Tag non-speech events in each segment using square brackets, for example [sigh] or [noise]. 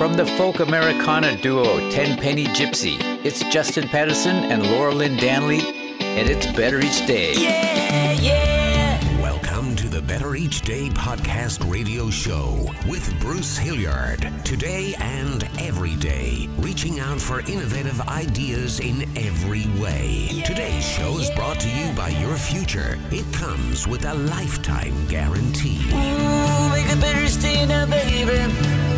From the folk Americana duo Tenpenny Gypsy, it's Justin Patterson and Laura Lynn Danley, and it's Better Each Day. Yeah, yeah. Welcome to the Better Each Day podcast radio show with Bruce Hilliard. Today and every day, reaching out for innovative ideas in every way. Today's show is brought to you by your future. It comes with a lifetime guarantee. Ooh, make a better stay now, baby.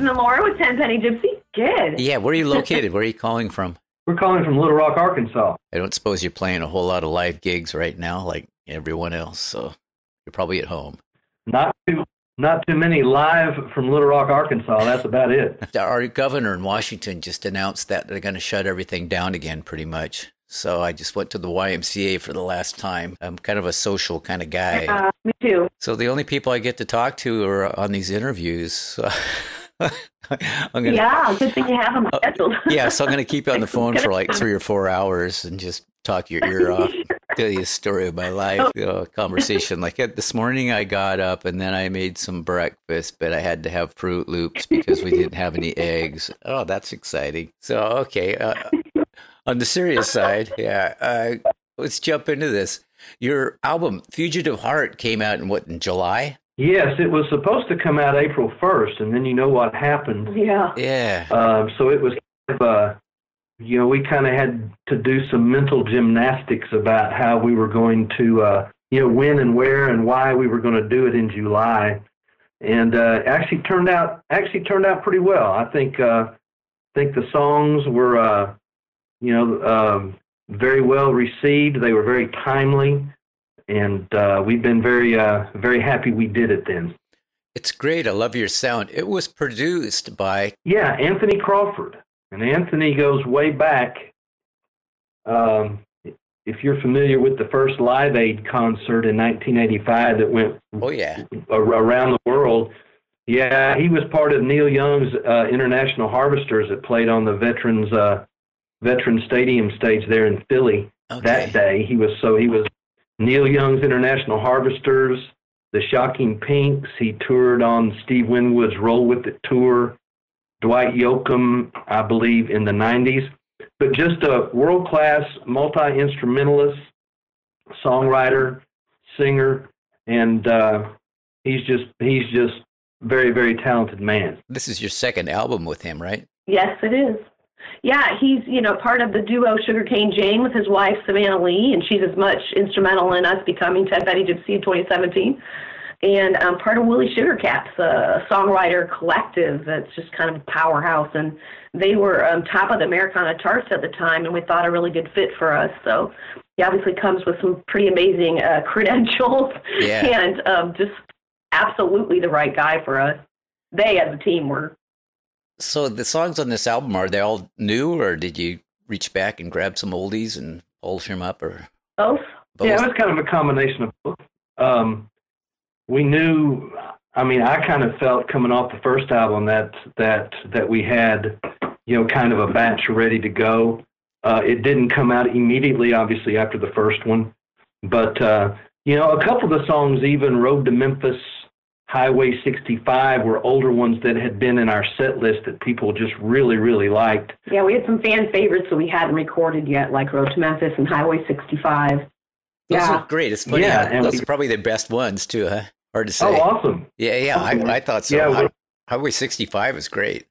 Justin and Laura with Ten Penny Gypsy. Good. Yeah, where are you located? Where are you calling from? We're calling from Little Rock, Arkansas. I don't suppose you're playing a whole lot of live gigs right now like everyone else, so you're probably at home. Not too, not too many live from Little Rock, Arkansas. That's about it. [laughs] Our governor in Washington just announced that they're going to shut everything down again, pretty much. So I just went to the YMCA for the last time. I'm kind of a social kind of guy. Uh, me too. So the only people I get to talk to are on these interviews. So I'm [laughs] gonna, Yeah, good thing you have them scheduled. yeah, so I'm going to keep you on the [laughs] phone for like three or four hours and just talk your ear off, tell you a story of my life, you know, conversation. Like uh, this morning, I got up and then I made some breakfast, but I had to have Froot Loops because we didn't have any eggs. Oh, that's exciting. So, okay, uh, on the serious side, yeah, uh, let's jump into this. Your album "Fugitive Heart" came out in what in July? Yes, it was supposed to come out April 1st, and then you know what happened. Yeah. Yeah, Um, so it was, kind of, uh, you know, we kind of had to do some mental gymnastics about how we were going to, uh, you know, when and where and why we were going to do it in July, and uh, actually turned out actually turned out pretty well. I think uh, think the songs were, uh, you know, um, very well received. They were very timely, and uh, we've been very uh, very happy we did it then. it's great. I love your sound. It was produced by Yeah, Anthony Crawford. And Anthony goes way back. Um, if you're familiar with the first Live Aid concert in 1985 that went oh yeah, around the world, yeah, he was part of Neil Young's uh, International Harvesters that played on the Veterans uh, Veteran Stadium stage there in Philly okay. that day. He was so he was Neil Young's International Harvesters, the Shocking Pinks. He toured on Steve Winwood's Roll With It tour. Dwight Yoakam, I believe, in the '90s. But just a world class multi instrumentalist, songwriter, singer, and uh, he's just he's just very very talented man. This is your second album with him, right? Yes, it is. Yeah, he's you know part of the duo Sugarcane Jane with his wife Savannah Lee, and she's as much instrumental in us becoming Ten Penny Gypsy in 2017, and um, part of Willie Sugarcapps, a songwriter collective that's just kind of a powerhouse, and they were um, top of the Americana charts at the time, and we thought a really good fit for us. So he obviously comes with some pretty amazing uh, [laughs] credentials, Yeah. and um, just absolutely the right guy for us. They as a team were So the songs on this album are they all new, or did you reach back and grab some oldies and polish them up, or both. both? Yeah, it was kind of a combination of both. Um, we knew. I mean, I kind of felt coming off the first album that that that we had, you know, kind of a batch ready to go. Uh, it didn't come out immediately, obviously, after the first one, but uh, you know, a couple of the songs, even "Road to Memphis," "Highway 65," were older ones that had been in our set list that people just really, really liked. Yeah, we had some fan favorites that we hadn't recorded yet, like Road to Memphis and Highway 65. Those yeah. are great. It's funny. Yeah, how- and those we- are probably the best ones too, huh? Hard to say. Oh, awesome! Yeah, yeah. I, I thought so. Yeah, Hi- Highway 65 is great.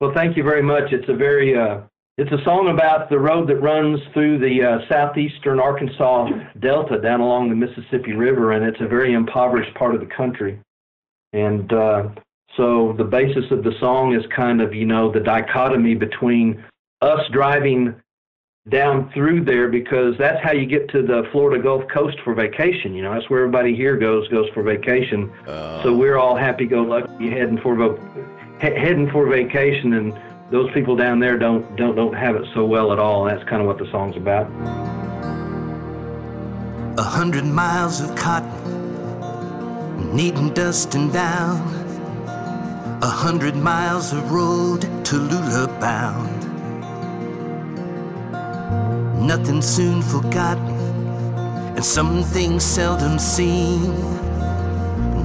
Well, thank you very much. It's a very uh, it's a song about the road that runs through the uh, southeastern Arkansas Delta down along the Mississippi River, and it's a very impoverished part of the country. And uh, so the basis of the song is kind of you know the dichotomy between us driving down through there because that's how you get to the Florida Gulf Coast for vacation. You know, that's where everybody here goes goes for vacation. Uh, So we're all happy-go-lucky heading for vo- he- heading for vacation, and those people down there don't don't don't have it so well at all. And that's kind of what the song's about. A hundred miles of cotton, needing dusting down. A hundred miles of road to Lula bound. Nothing soon forgotten, and some things seldom seen.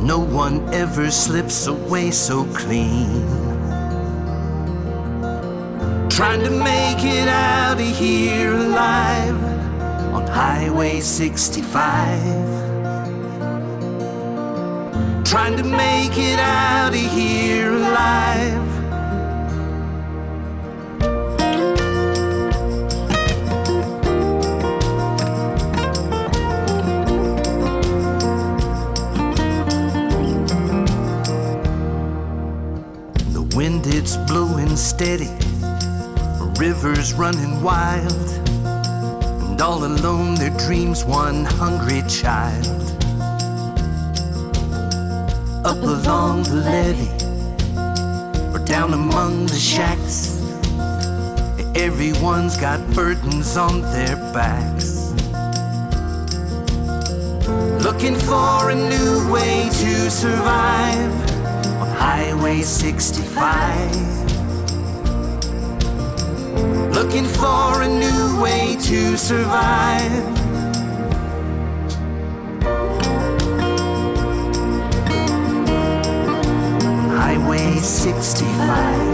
No one one ever slips away so clean. Trying to make it out of here alive on Highway 65. Trying to make it out of here alive. The wind it's blowing steady, rivers running wild, and all alone there dreams one hungry child. Up along the levee, or down among the shacks, everyone's got burdens on their backs. Looking for a new way to survive on Highway 65. Looking for a new way to survive. 65.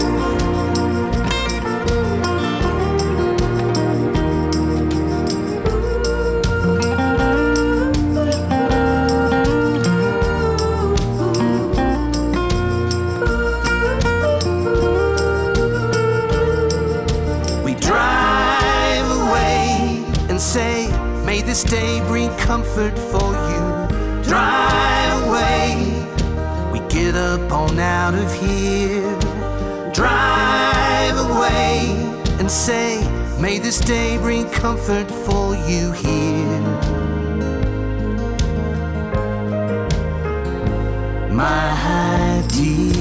Comfort for you here. My dear.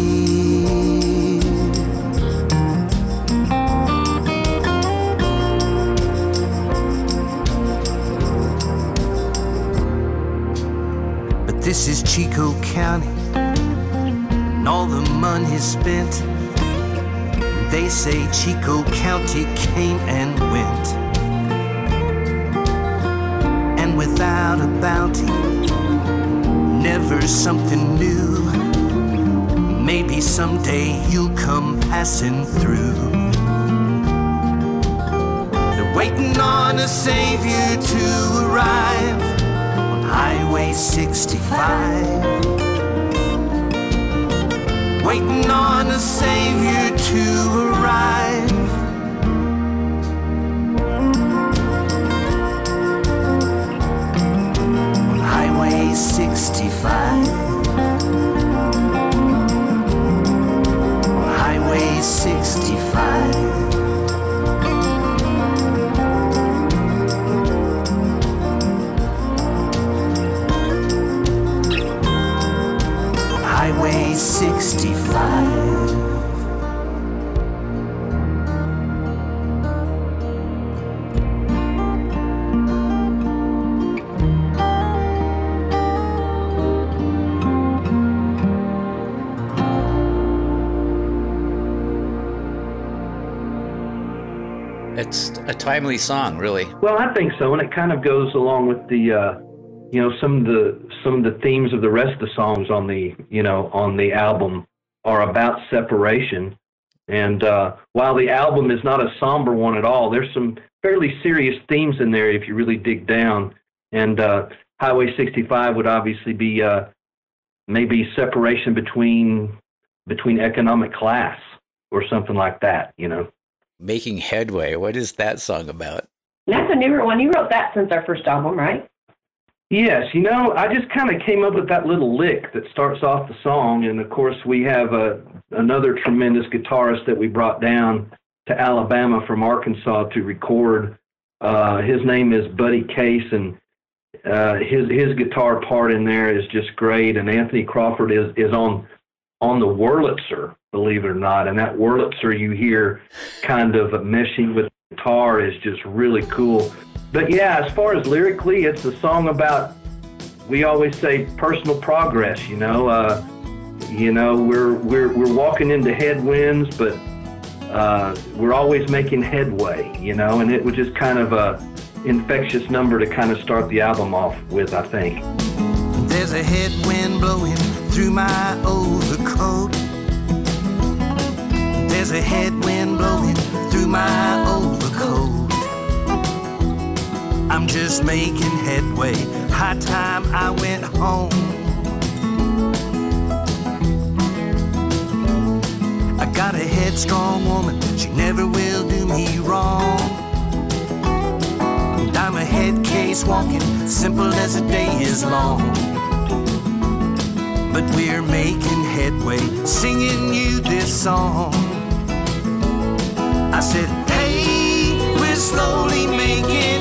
But this is Chicot County, and all the money's spent. They say Chicot County came and went. Without a bounty, never something new. Maybe someday you'll come passing through. They're waiting on a savior to arrive on Highway 65. Waiting on a savior to arrive. Highway 65. Highway 65. Highway 65. It's a timely song, really. Well, I think so, and it kind of goes along with the, uh, you know, some of the some of the themes of the rest of the songs on the, you know, on the album are about separation. And uh, while the album is not a somber one at all, there's some fairly serious themes in there if you really dig down. And uh, Highway 65 would obviously be uh, maybe separation between between economic class or something like that. You know. Making Headway. What is that song about? That's a newer one. You wrote that since our first album, right? Yes, you know, I just kind of came up with that little lick that starts off the song, and of course we have a, another tremendous guitarist that we brought down to Alabama from Arkansas to record. Uh, his name is Buddy Case, and uh, his his guitar part in there is just great. And Anthony Crawford is is on on the Wurlitzer, believe it or not, and that Wurlitzer you hear kind of meshing with the guitar is just really cool. But yeah, as far as lyrically, it's a song about we always say personal progress. You know, uh, you know we're we're we're walking into headwinds, but uh, we're always making headway. You know, and it was just kind of a infectious number to kind of start the album off with. I think. There's a headwind blowing through my overcoat. There's a headwind blowing through my overcoat. I'm just making headway. High time I went home. I got a headstrong woman, she never will do me wrong. And I'm a head case walking, simple as a day is long. But we're making headway, singing you this song. I said, hey, we're slowly making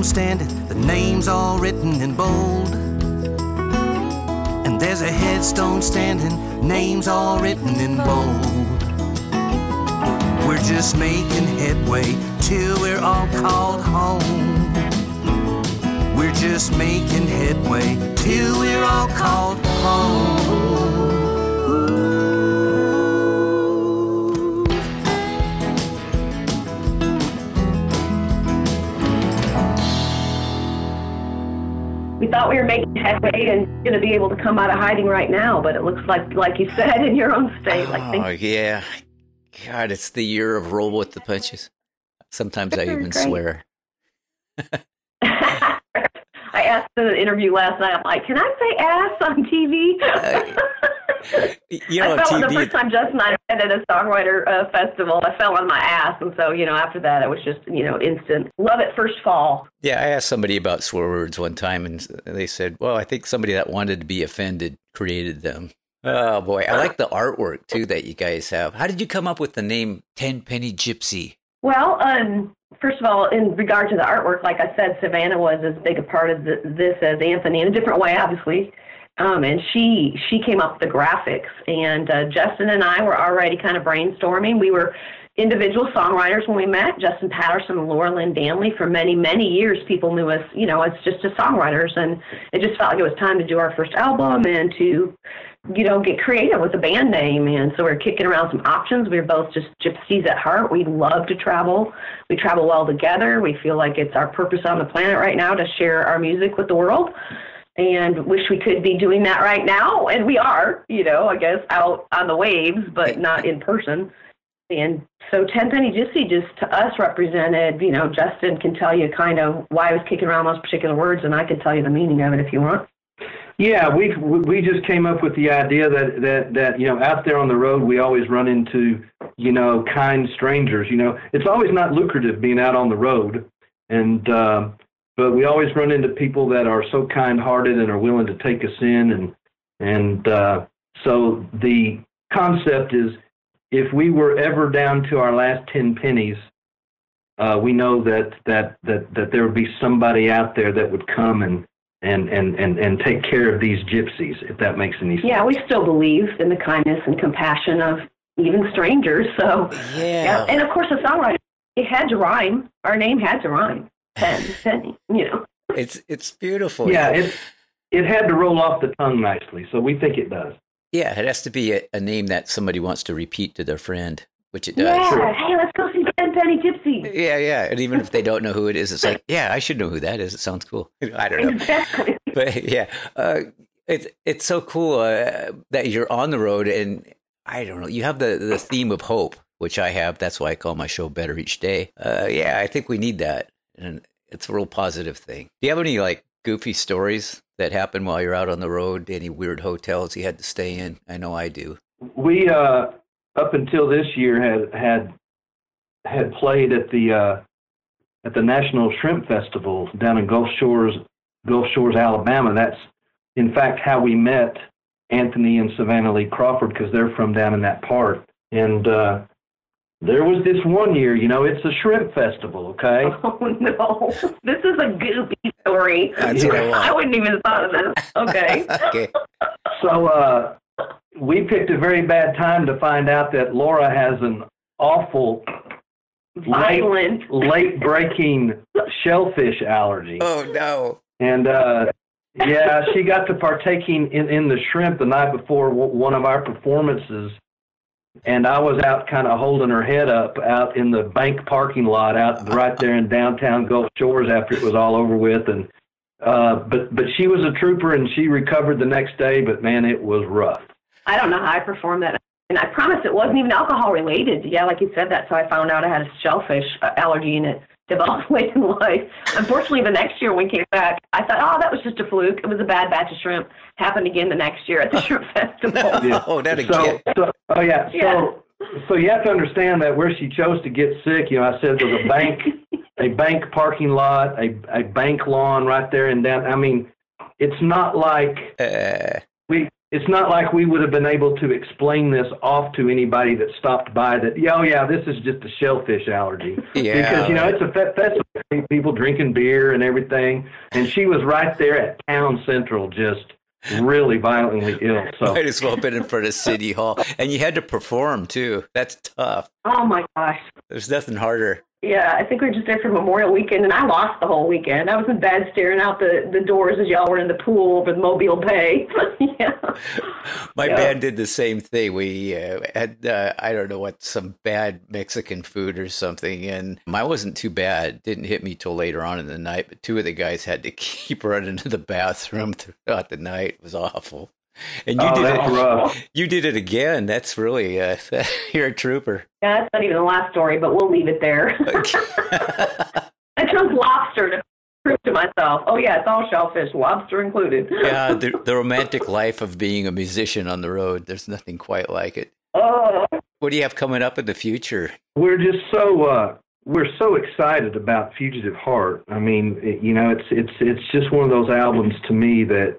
headstone standing, the name's all written in bold. And there's a headstone standing, names all written in bold. We're just making headway till we're all called home. We're just making headway till we're all called home. We thought we were making headway and going to be able to come out of hiding right now, but it looks like, like you said, in your own state, like Oh things yeah, God, it's the year of roll with the punches. Sometimes I [laughs] even swear. [laughs] [laughs] I asked in an interview last night. I'm like, "Can I say ass on TV?" Uh, You know, I fell on the first time Justin and I met at a songwriter uh, festival. I fell on my ass, and so you know, after that, it was just you know, instant love at first fall. Yeah, I asked somebody about swear words one time, and they said, "Well, I think somebody that wanted to be offended created them." Oh boy, I like the artwork too that you guys have. How did you come up with the name Ten Penny Gypsy? Well, um, first of all, in regard to the artwork, like I said, Savannah was as big a part of the, this as Anthony in a different way, obviously. Um, and she she came up with the graphics, and uh, Justin and I were already kind of brainstorming. We were individual songwriters when we met. Justin Patterson and Laura Lynn Danley. For many many years, people knew us, you know, as just as songwriters, and it just felt like it was time to do our first album and to you know, get creative with a band name. And so we are kicking around some options. We are both just gypsies at heart. We love to travel. We travel well together. We feel like it's our purpose on the planet right now to share our music with the world. And wish we could be doing that right now. And we are, you know, I guess out on the waves, but not in person. And so Ten Penny Gypsy just to us represented, you know, Justin can tell you kind of why I was kicking around those particular words, and I can tell you the meaning of it if you want. Yeah, we we just came up with the idea that that that you know out there on the road we always run into you know kind strangers. You know, it's always not lucrative being out on the road, and uh, but we always run into people that are so kind-hearted and are willing to take us in, and and uh, so the concept is if we were ever down to our last ten pennies, uh, we know that that that that there would be somebody out there that would come and and, and, and, and take care of these gypsies, if that makes any sense. Yeah, we still believe in the kindness and compassion of even strangers. So, Yeah. and of course, the songwriter, it had to rhyme. Our name had to rhyme. Pen, penny, you know. It's it's beautiful. Yeah, it, it had to roll off the tongue nicely, so we think it does. Yeah, it has to be a, a name that somebody wants to repeat to their friend, which it does. Yeah, hey, let's go see Ten Penny Gypsy. Yeah, yeah. And even if they don't know who it is, it's like, yeah, I should know who that is. It sounds cool. [laughs] I don't know. Exactly. [laughs] But yeah, uh, it's it's so cool uh, that you're on the road, and I don't know. You have the the theme of hope, which I have. That's why I call my show "Better Each Day." Uh, yeah, I think we need that, and it's a real positive thing. Do you have any like goofy stories that happen while you're out on the road? Any weird hotels you had to stay in? I know I do. We uh, up until this year had had had played at the uh, at the National Shrimp Festival down in Gulf Shores, Gulf Shores, Alabama. That's in fact how we met Anthony and Savannah Lee Crawford because they're from down in that part. And uh, there was this one year, you know, it's a shrimp festival, okay? [laughs] Oh no, this is a goofy story. That's what I want. I wouldn't even thought of this. Okay. [laughs] Okay. So uh, we picked a very bad time to find out that Laura has an awful late, Violent. late breaking shellfish allergy. Oh no. And uh, yeah, she got to partaking in, in the shrimp the night before w- one of our performances. And I was out kind of holding her head up out in the bank parking lot out right there in downtown Gulf Shores after it was all over with. And uh, but but she was a trooper and she recovered the next day. But man, it was rough. I don't know how I performed that. And I promise it wasn't even alcohol related. Yeah, like you said that. So I found out I had a shellfish uh, allergy and it developed late [laughs] in life. Unfortunately, the next year when we came back, I thought, oh, that was just a fluke. It was a bad batch of shrimp. Happened again the next year at the [laughs] shrimp festival. [laughs] Yeah. Oh, that again. so oh yeah. Yeah. So so you have to understand that where she chose to get sick, you know, I said there was a bank, a bank parking lot, a a bank lawn right there and down. I mean, it's not like Uh, we. It's not like we would have been able to explain this off to anybody that stopped by that, yeah, oh, yeah, this is just a shellfish allergy. [laughs] yeah. Because, you know, it's a fe- festival, people drinking beer and everything. And she was right there at Town Central, just really violently ill. So, [laughs] Might as well have been in front of City Hall. And you had to perform too. That's tough. oh my gosh. There's nothing harder. Yeah, I think we were just there for Memorial Weekend, and I lost the whole weekend. I was in bed staring out the, the doors as y'all were in the pool over the Mobile Bay. [laughs] yeah. My Yeah. band did the same thing. We uh, had, uh, I don't know what, some bad Mexican food or something. And mine wasn't too bad. It didn't hit me till later on in the night. But two of the guys had to [laughs] keep running to the bathroom throughout the night. It was awful. And you oh, did that's it. rough. You did it again. That's really, uh, [laughs] you're a trooper. Yeah, that's not even the last story, but we'll leave it there. [laughs] [laughs] I chose lobster to prove to myself. Oh yeah, it's all shellfish, lobster included. yeah, the, the romantic life of being a musician on the road. There's nothing quite like it. Oh, What do you have coming up in the future? We're just so uh, we're so excited about Fugitive Heart. I mean, it, you know, it's it's it's just one of those albums to me that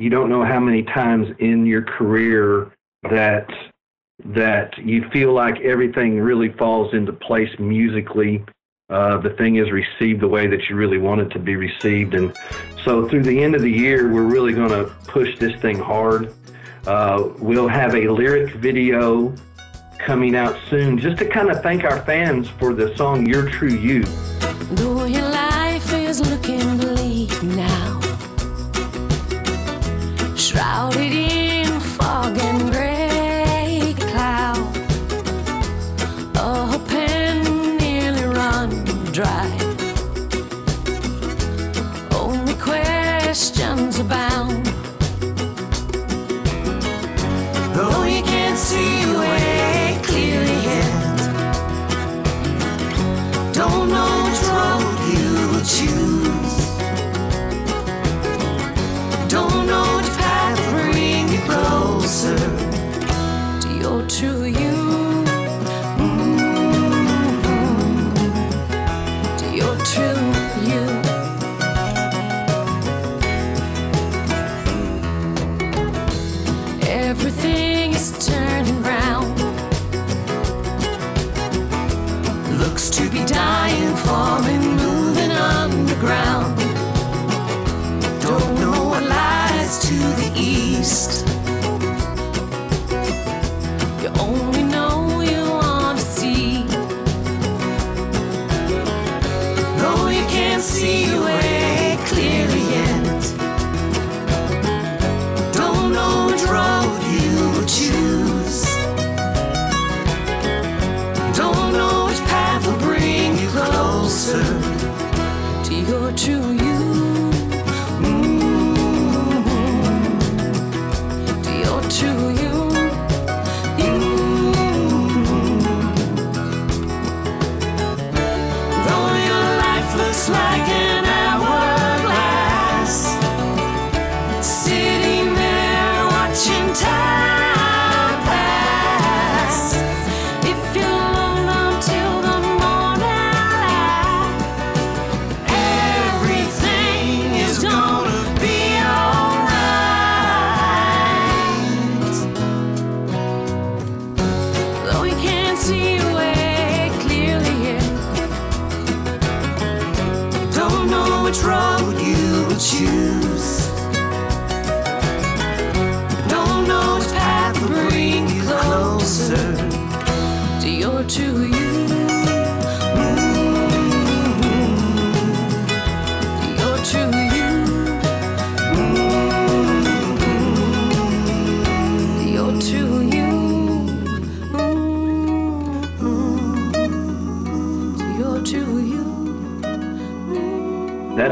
you don't know how many times in your career that that you feel like everything really falls into place musically. Uh, the thing is received the way that you really want it to be received, and so through the end of the year, we're really going to push this thing hard. Uh, we'll have a lyric video coming out soon just to kind of thank our fans for the song Your True You. Though your life is looking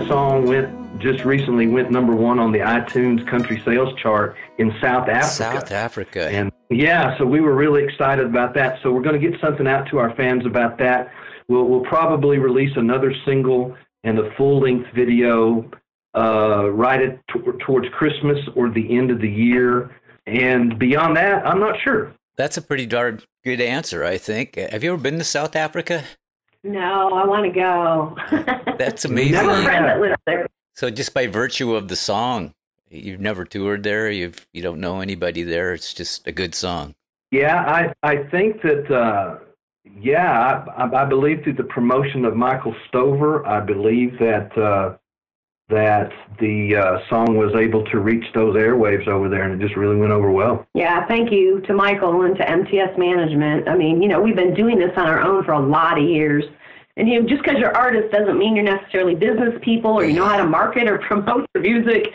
song went just recently went number one on the iTunes country sales chart in South Africa. South Africa. And yeah, so we were really excited about that. So we're going to get something out to our fans about that. We'll, we'll probably release another single and a full length video uh, right at, t- towards Christmas or the end of the year. And beyond that, I'm not sure. That's a pretty darn good answer, I think. Have you ever been to South Africa? No, I want to go. That's [laughs] amazing. have a Never friend that lives there. So just by virtue of the song, you've never toured there. You've you don't know anybody there. It's just a good song. Yeah, I I think that uh, yeah, I, I I believe through the promotion of Michael Stover, I believe that uh, that the uh, song was able to reach those airwaves over there, and it just really went over well. Yeah, thank you to Michael and to MTS Management. I mean, you know, we've been doing this on our own for a lot of years. And you know, just because you're artist doesn't mean you're necessarily business people or you know how to market or [laughs] promote your music.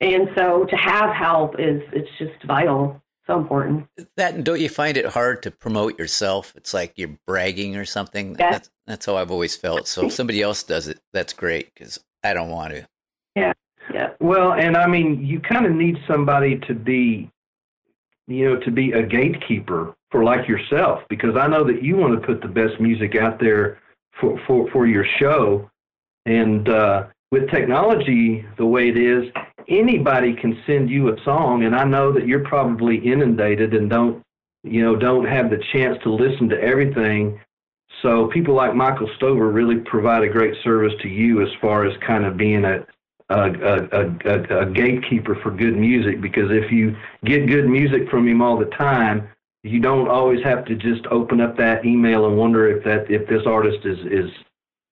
And so to have help is it's just vital, so important. That and don't you find it hard to promote yourself? It's like you're bragging or something. Yeah. That's that's how I've always felt. So if somebody else does it, that's great because I don't want to. Yeah. Well, and I mean, you kind of need somebody to be, you know, to be a gatekeeper for like yourself, because I know that you want to put the best music out there for for for your show, and uh, with technology the way it is, anybody can send you a song, and I know that you're probably inundated and don't, you know, don't have the chance to listen to everything. So people like Michael Stover really provide a great service to you as far as kind of being a a, a, a, a gatekeeper for good music because if you get good music from him all the time, you don't always have to just open up that email and wonder if that if this artist is is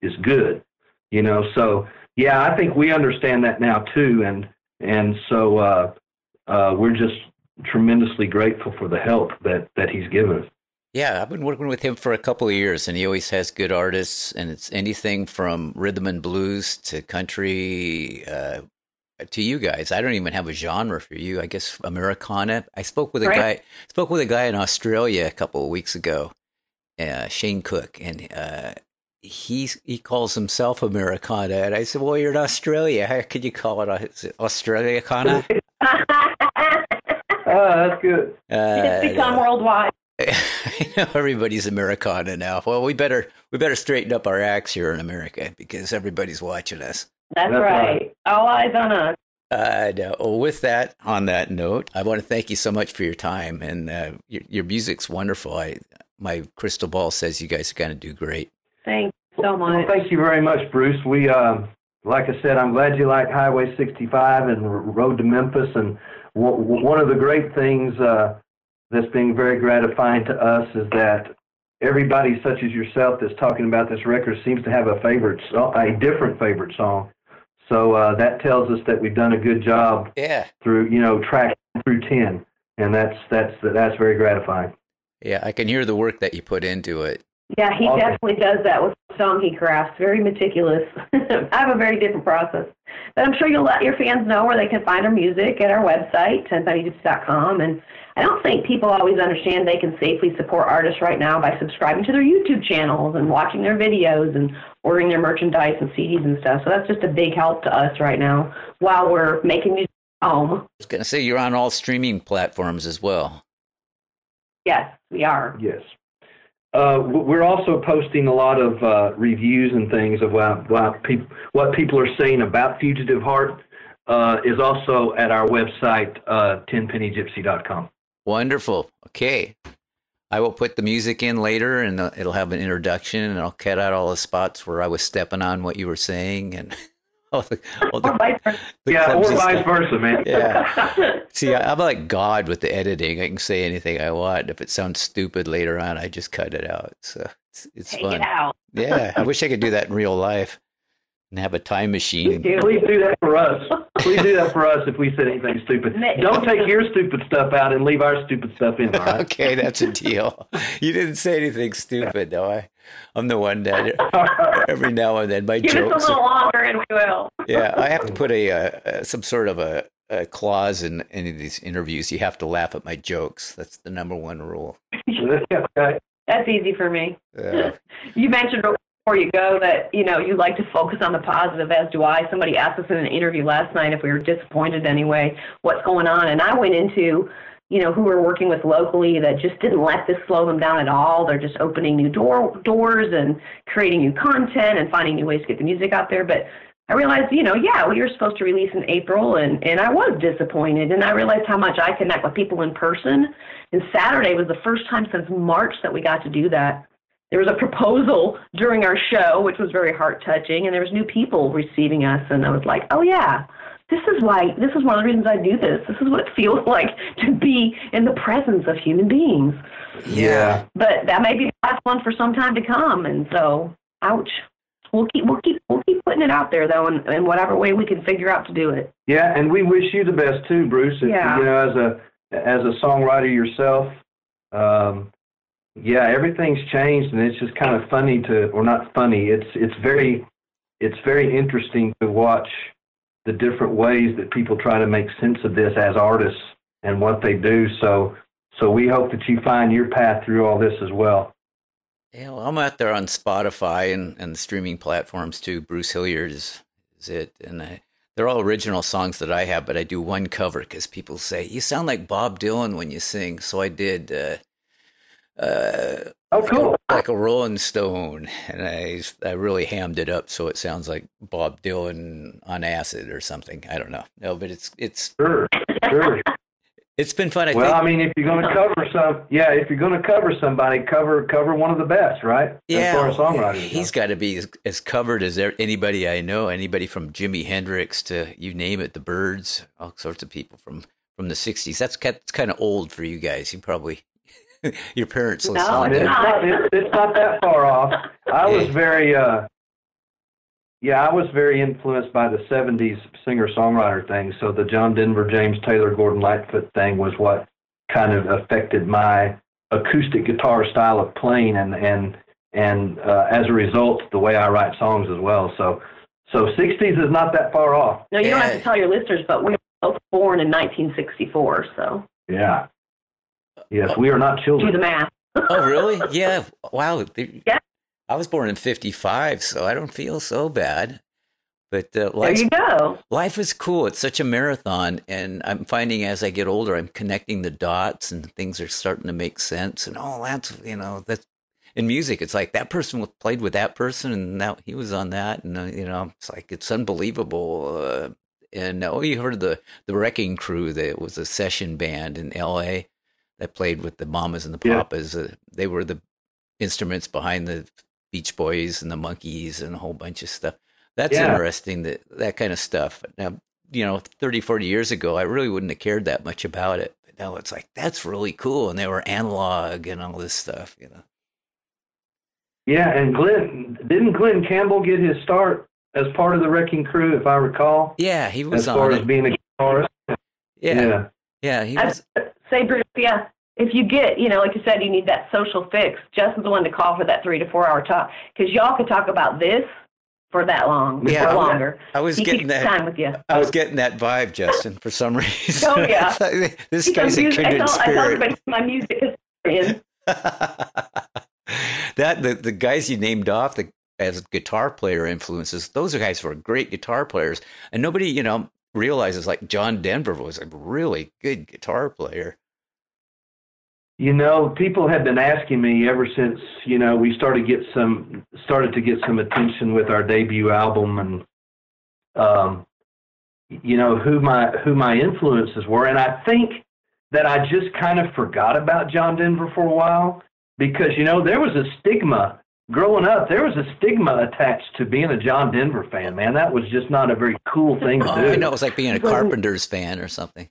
is good, you know. So yeah, I think we understand that now too, and and so uh, uh, we're just tremendously grateful for the help that that he's given us. Yeah, I've been working with him for a couple of years, and he always has good artists, and it's anything from rhythm and blues to country uh, to you guys. I don't even have a genre for you. I guess Americana. I spoke with a Right. guy spoke with a guy in Australia a couple of weeks ago, uh, Shane Cook, and uh, he's he calls himself Americana, and I said, "Well, you're in Australia. How could you call it, is it Australia Kana?" [laughs] Oh, that's good. Uh, it's become worldwide. [laughs] I know everybody's Americana now. Well, we better we better straighten up our acts here in America because everybody's watching us. That's, That's right. right. All eyes on us. Uh, no. Well, with that, on that note, I want to thank you so much for your time and uh, your, your music's wonderful. I my crystal ball says you guys are going to do great. Thanks so Well, much. thank you very much, Bruce. We, uh, like I said, I'm glad you like Highway 65 and R- Road to Memphis. And w- w- one of the great things uh, that's been very gratifying to us is that everybody, such as yourself, that's talking about this record seems to have a favorite, so- a different favorite song. So uh, that tells us that we've done a good job Yeah, through, you know, track through 10, and that's that's that's very gratifying. yeah. I can hear the work that you put into it. Yeah, he Awesome. definitely does that with song he crafts, very meticulous. [laughs] I have a very different process. But I'm sure you'll let your fans know where they can find our music at our website, 10pennygypsy.com. And I don't think people always understand they can safely support artists right now by subscribing to their YouTube channels and watching their videos and ordering their merchandise and CDs and stuff. So that's just a big help to us right now while we're making music at home. I was going to say you're on all streaming platforms as well. Yes, we are. Yes. Uh, we're also posting a lot of uh, reviews and things of what, what, what people are saying about Fugitive Heart uh, is also at our website, uh, tenpennygypsy.com. Wonderful. Okay. I will put the music in later and uh, it'll have an introduction and I'll cut out all the spots where I was stepping on what you were saying and [laughs] all [laughs] oh, the, all the, Or vice versa. yeah, or vice versa, man. Yeah. [laughs] See, I- I'm like God with the editing. I can say anything I want. If it sounds stupid later on, I just cut it out. So it's, it's Take fun. it out. Yeah. I wish I could do that in real life and have a time machine. Do. Please do that for us. [laughs] Please do that for us if we said anything stupid. Don't take your stupid stuff out and leave our stupid stuff in, all right? Okay, that's a deal. You didn't say anything stupid, though. I, I'm the one that [laughs] every now and then my Give us jokes. a are- little longer and we will. yeah, I have to put a, uh uh some sort of a, a clause in any of these interviews. You have to laugh at my jokes. That's the number one rule. [laughs] okay. That's easy for me. Uh, [laughs] You mentioned before you go that you know you like to focus on the positive, as do I. Somebody asked us in an interview last night if we were disappointed anyway, what's going on, and I went into you know who we're working with locally that just didn't let this slow them down at all. They're just opening new door doors and creating new content and finding new ways to get the music out there, but. I realized, you know, yeah, we were supposed to release in April, and and I was disappointed, and I realized how much I connect with people in person. And Saturday was the first time since March that we got to do that there was a proposal during our show, which was very heart touching, and there was new people receiving us, and I was like, oh yeah, this is why this is one of the reasons I do this. This is what it feels [laughs] like to be in the presence of human beings. Yeah. But that may be the last one for some time to come, and so ouch. We'll keep we'll keep we'll keep putting it out there though, in, in whatever way we can figure out to do it. Yeah, and we wish you the best too, Bruce. If, Yeah. You know, as a as a songwriter yourself, um, yeah, everything's changed, and it's just kind of funny to, or not funny. It's it's very it's very interesting to watch the different ways that people try to make sense of this as artists and what they do. So so we hope that you find your path through all this as well. yeah, well, I'm out there on Spotify and, and the streaming platforms too. Bruce Hilliard is, is it. And I, they're all original songs that I have, but I do one cover because people say, you sound like Bob Dylan when you sing. So I did. Uh, uh, Oh, cool. like a Rolling Stone, and I I really hammed it up so it sounds like Bob Dylan on acid or something. I don't know. No, but it's it's Sure, sure. it's been fun. I well, I mean, if you're going to cover some, yeah, if you're going to cover somebody, cover cover one of the best, right? yeah, as far as songwriters. he's go. got to be as, as covered as there, anybody I know. Anybody from Jimi Hendrix to you name it, the Byrds, all sorts of people from from the '60s. That's kind of old for you guys. You probably [laughs] your parents No, listen. I to mean, it's not it's, it's not that far off. I was very uh yeah, I was very influenced by the '70s singer-songwriter thing. So the John Denver, James Taylor, Gordon Lightfoot thing was what kind of affected my acoustic guitar style of playing, and and and uh, as a result, the way I write songs as well. So so '60s is not that far off. No, you don't have to tell your listeners, but we were both born in 1964, so Yeah. Yes, we are not children. do the math. Oh, really? [laughs] Yeah. Wow. Yeah. I was born in 55, so I don't feel so bad. But uh, There life, you go. life is cool. It's such a marathon. And I'm finding as I get older, I'm connecting the dots and things are starting to make sense. And oh, that's, you know, that's in music. It's like that person played with that person and now he was on that. And, uh, you know, it's like, it's unbelievable. Uh, and oh, you heard the, the Wrecking Crew that was a session band in LA that played with the Mamas and the Yeah. Papas. Uh, they were the instruments behind the Beach Boys and the Monkees and a whole bunch of stuff. That's Yeah. interesting, that, that kind of stuff. Now, you know, 30, 40 years ago, I really wouldn't have cared that much about it. But now it's like, that's really cool. And they were analog and all this stuff, you know. Yeah, and Glen didn't Glen Campbell get his start as part of the Wrecking Crew, if I recall, Yeah, he was as far as being a guitarist. Yeah, yeah, yeah. he I was. Say, Bruce, yeah, if you get, you know, like you said, you need that social fix. Justin's the one to call for that three to four hour talk because y'all could talk about this for that long, Yeah, or longer. I was he getting that- time with you. I was getting that vibe, Justin, for some [laughs] reason. Oh, yeah. [laughs] this guy's a confused- I kindred I spirit. everybody my music is [laughs] that the the guys you named off the as guitar player influences, those are guys who are great guitar players, and nobody you know realizes like John Denver was a really good guitar player. You know, people have been asking me ever since you know we started get some started to get some attention with our debut album, and um, you know who my who my influences were, and I think that I just kind of forgot about John Denver for a while because you know there was a stigma growing up. There was a stigma attached to being a John Denver fan. Man, that was just not a very cool thing to [laughs] Oh, do. I know it was like being a Carpenters fan or something.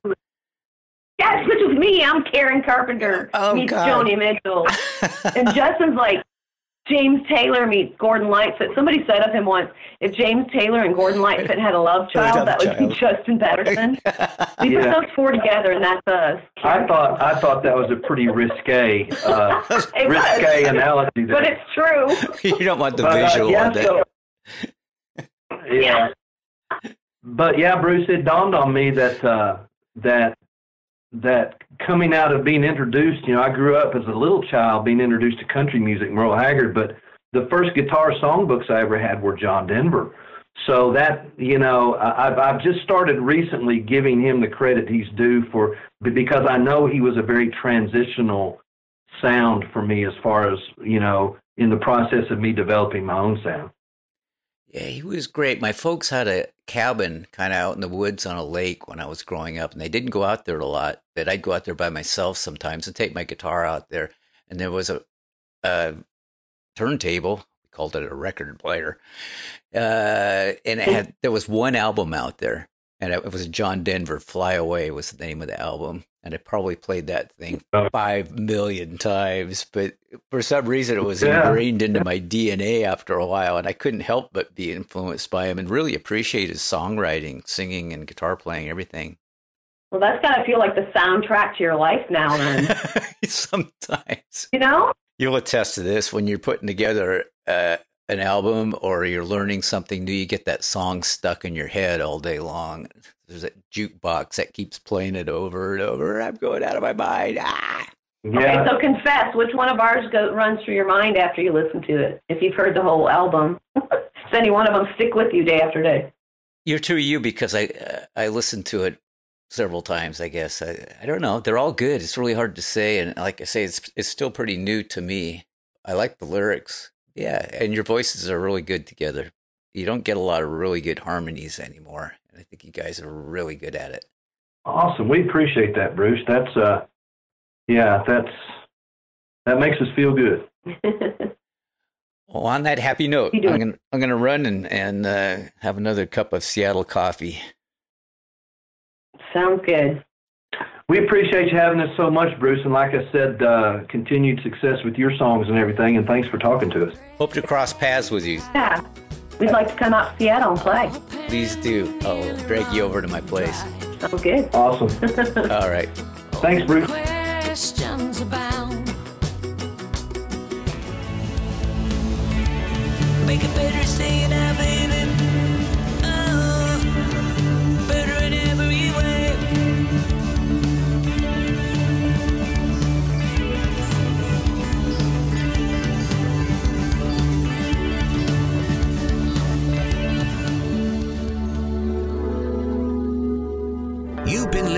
Yes, which is me. I'm Karen Carpenter Oh, meets God. Joni Mitchell. [laughs] and Justin's like James Taylor meets Gordon Lightfoot. Somebody said of him once, if James Taylor and Gordon Lightfoot had a love child, Love that would be. Justin Patterson. [laughs] We put those four together, and that's us. I thought I thought that was a pretty risque uh, [laughs] It was. risque analogy. There. But it's true. [laughs] you don't want the But, uh, visual yeah, on that. so- yeah. But yeah, Bruce, it dawned on me that uh, that that coming out of being introduced, you know, I grew up as a little child being introduced to country music, Merle Haggard, but the first guitar songbooks I ever had were John Denver. So that you know, I've I've just started recently giving him the credit he's due for because I know he was a very transitional sound for me as far as you know in the process of me developing my own sound. Yeah, he was great. My folks had a cabin kind of out in the woods on a lake when I was growing up, and they didn't go out there a lot. But I'd go out there by myself sometimes and take my guitar out there. And there was a, a turntable. We called it a record player, uh, and it had there was one album out there, and it was John Denver. "Fly Away" was the name of the album, and I probably played that thing [laughs] Oh. five million times. But for some reason, it was Yeah. ingrained into my DNA after a while, and I couldn't help but be influenced by him and really appreciate his songwriting, singing, and guitar playing, everything. Well, that's got to feel like the soundtrack to your life now, then. [laughs] Sometimes you know? you'll attest to this when you're putting together uh, an album or you're learning something new. You get that song stuck in your head all day long. There's that jukebox that keeps playing it over and over. I'm going out of my mind. Ah! Yeah. Okay, so confess which one of ours go, runs through your mind after you listen to it. If you've heard the whole album, [laughs] does any one of them stick with you day after day? You're true, you because I uh, I listened to it several times. I guess I I don't know. They're all good. It's really hard to say, and like I say, it's it's still pretty new to me. I like the lyrics, yeah, and your voices are really good together. You don't get a lot of really good harmonies anymore, and I think you guys are really good at it. Awesome. We appreciate that, Bruce. That's uh yeah, that's that makes us feel good. [laughs] Well, on that happy note, I'm gonna I'm gonna run and and uh, have another cup of Seattle coffee. Sounds good. We appreciate you having us so much, Bruce, and like I said, uh, continued success with your songs and everything, and thanks for talking to us. Hope to cross paths with you. Yeah. We'd like to come out to Seattle and play. Please do. I'll drag you over to my place. Sounds good. Awesome. [laughs] All right. Thanks, Bruce. Questions abound. Make a better stay